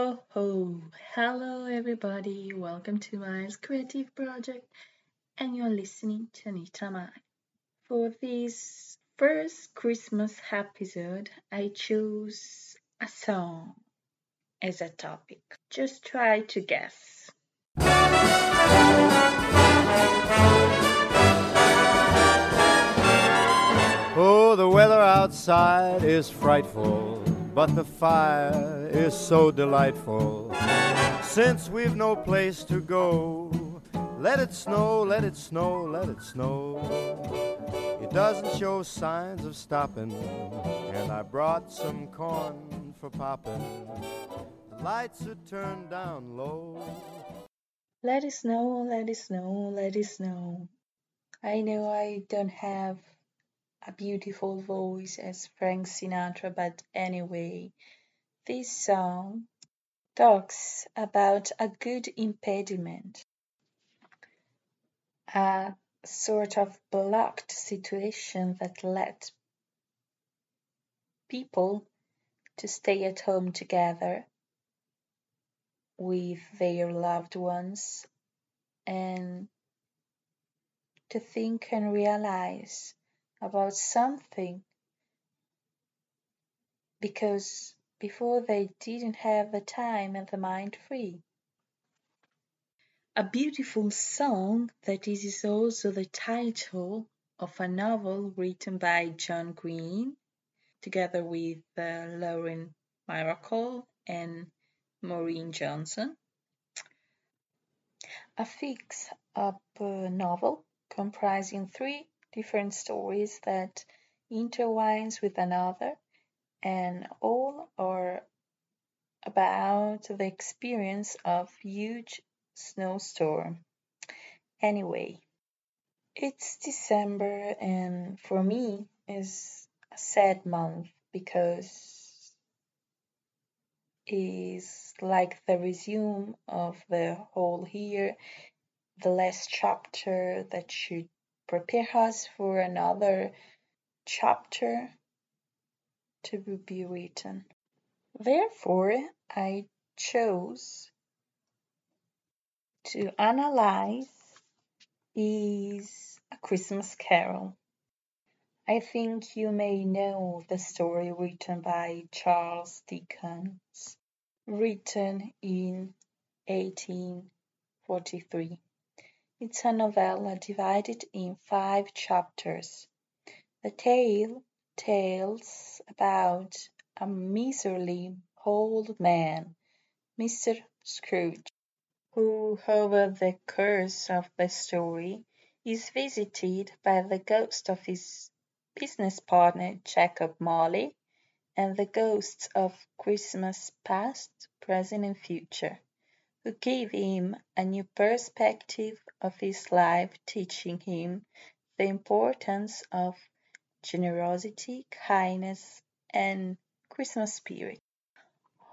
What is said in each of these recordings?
Hello, everybody. Welcome to my creative project, and you're listening to Anita Mai. For this first Christmas episode, I chose a song as a topic. Just try to guess. Oh, the weather outside is frightful, but the fire is so delightful. Since we've no place to go, let it snow, let it snow, let it snow. It doesn't show signs of stopping, and I brought some corn for popping. The lights are turned down low. Let it snow, let it snow, let it snow. I know I don't have a beautiful voice as Frank Sinatra, but anyway, this song talks about a good impediment, a sort of blocked situation that led people to stay at home together with their loved ones and to think and realize about something because before they didn't have the time and the mind free. A beautiful song that is also the title of a novel written by John Green together with uh, Lauren Myracle and Maureen Johnson. A fix-up uh, novel comprising three different stories that intertwines with another and all are about the experience of huge snowstorm. Anyway, it's December and for me is a sad month because is like the resume of the whole year, the last chapter that should prepare us for another chapter to be written. Therefore, I chose to analyze is A Christmas Carol. I think you may know the story written by Charles Dickens, written in 1843. It's a novella divided in five chapters. The tale tells about a miserly old man, Mr. Scrooge, who, over the course of the story, is visited by the ghost of his business partner Jacob Marley and the ghosts of Christmas past, present, and future who gave him a new perspective of his life, teaching him the importance of generosity, kindness, and Christmas spirit.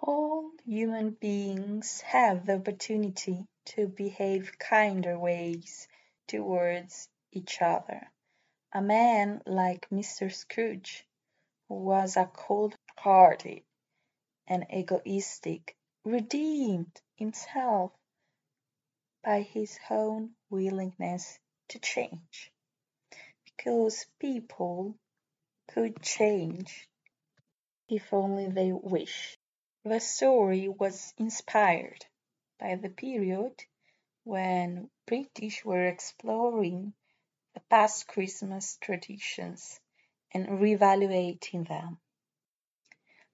All human beings have the opportunity to behave kinder ways towards each other. A man like Mr. Scrooge, who was a cold hearted and egoistic, redeemed himself by his own willingness to change. Because people could change if only they wish. The story was inspired by the period when British were exploring the past Christmas traditions and reevaluating them.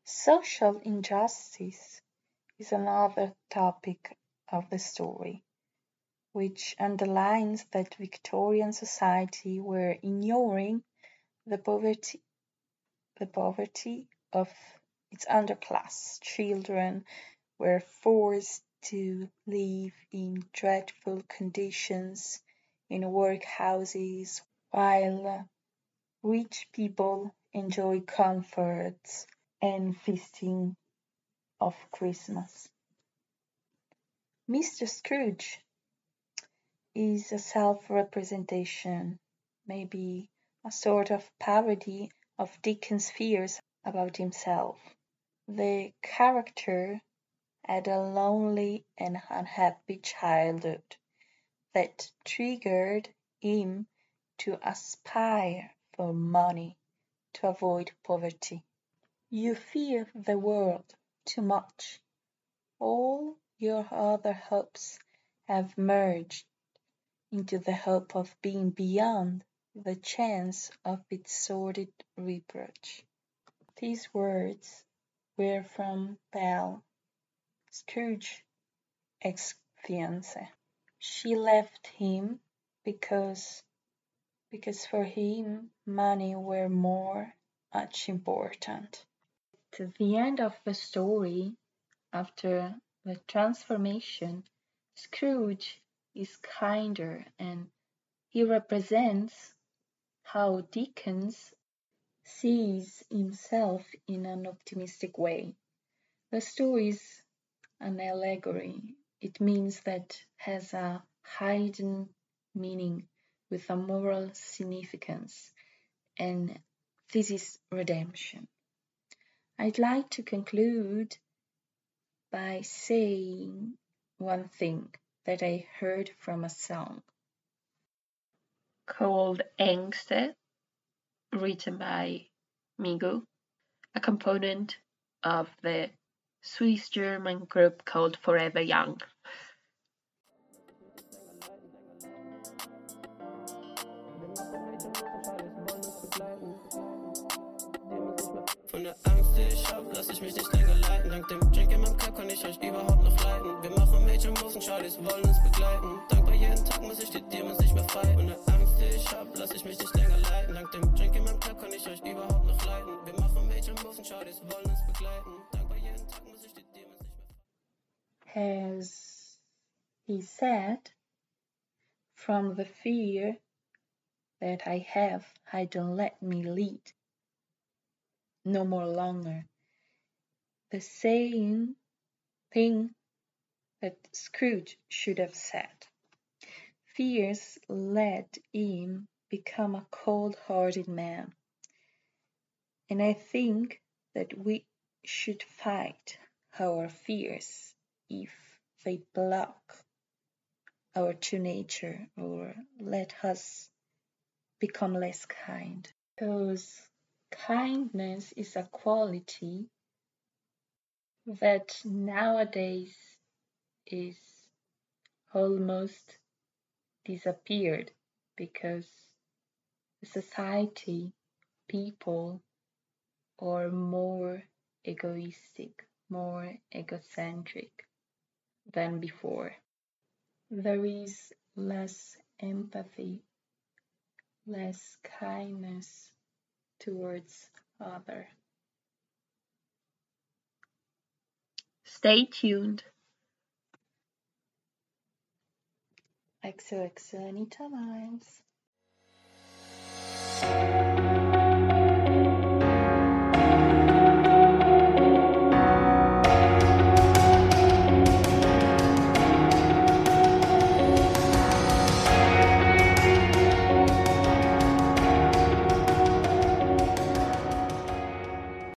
Social injustice is another topic of the story, which underlines that Victorian society were ignoring the poverty, the poverty of its underclass. Children were forced to live in dreadful conditions in workhouses while rich people enjoy comforts and feasting of Christmas. Mr. Scrooge is a self-representation, maybe a sort of parody of Dickens' fears about himself. The character had a lonely and unhappy childhood that triggered him to aspire for money to avoid poverty. You fear the world too much. All your other hopes have merged into the hope of being beyond the chance of its sordid reproach. These words were from Belle, Scrooge's ex-fiancée. She left him because because for him money were more much important. The end of the story, after the transformation, Scrooge is kinder and he represents how Dickens sees himself in an optimistic way. The story is an allegory. It means that has a hidden meaning with a moral significance, and this is redemption. I'd like to conclude by saying one thing that I heard from a song called Ängste, written by Migo, a component of the Swiss German group called Forever Young. Mich länger. Dank dem Drink in meinem kann ich euch überhaupt noch. Wir machen Busen, Charlies, wollen uns begleiten. Dankbar jeden Tag muss ich die Demons nicht mehr der Angst, die ich hab, lass ich mich nicht länger. Dank dem Drink in meinem kann ich euch überhaupt noch. Wir machen Busen, Charlies, wollen uns begleiten. Dankbar jeden Tag muss ich die Demons nicht mehr he said, from the fear that I have, I don't let me lead. no more longer. The same thing that Scrooge should have said. Fears let him become a cold hearted man. And I think that we should fight our fears if they block our true nature or let us become less kind. Because kindness is a quality that nowadays is almost disappeared because society, people are more egoistic, more egocentric than before. There is less empathy, less kindness towards other. Stay tuned. XOXO Anita Miles.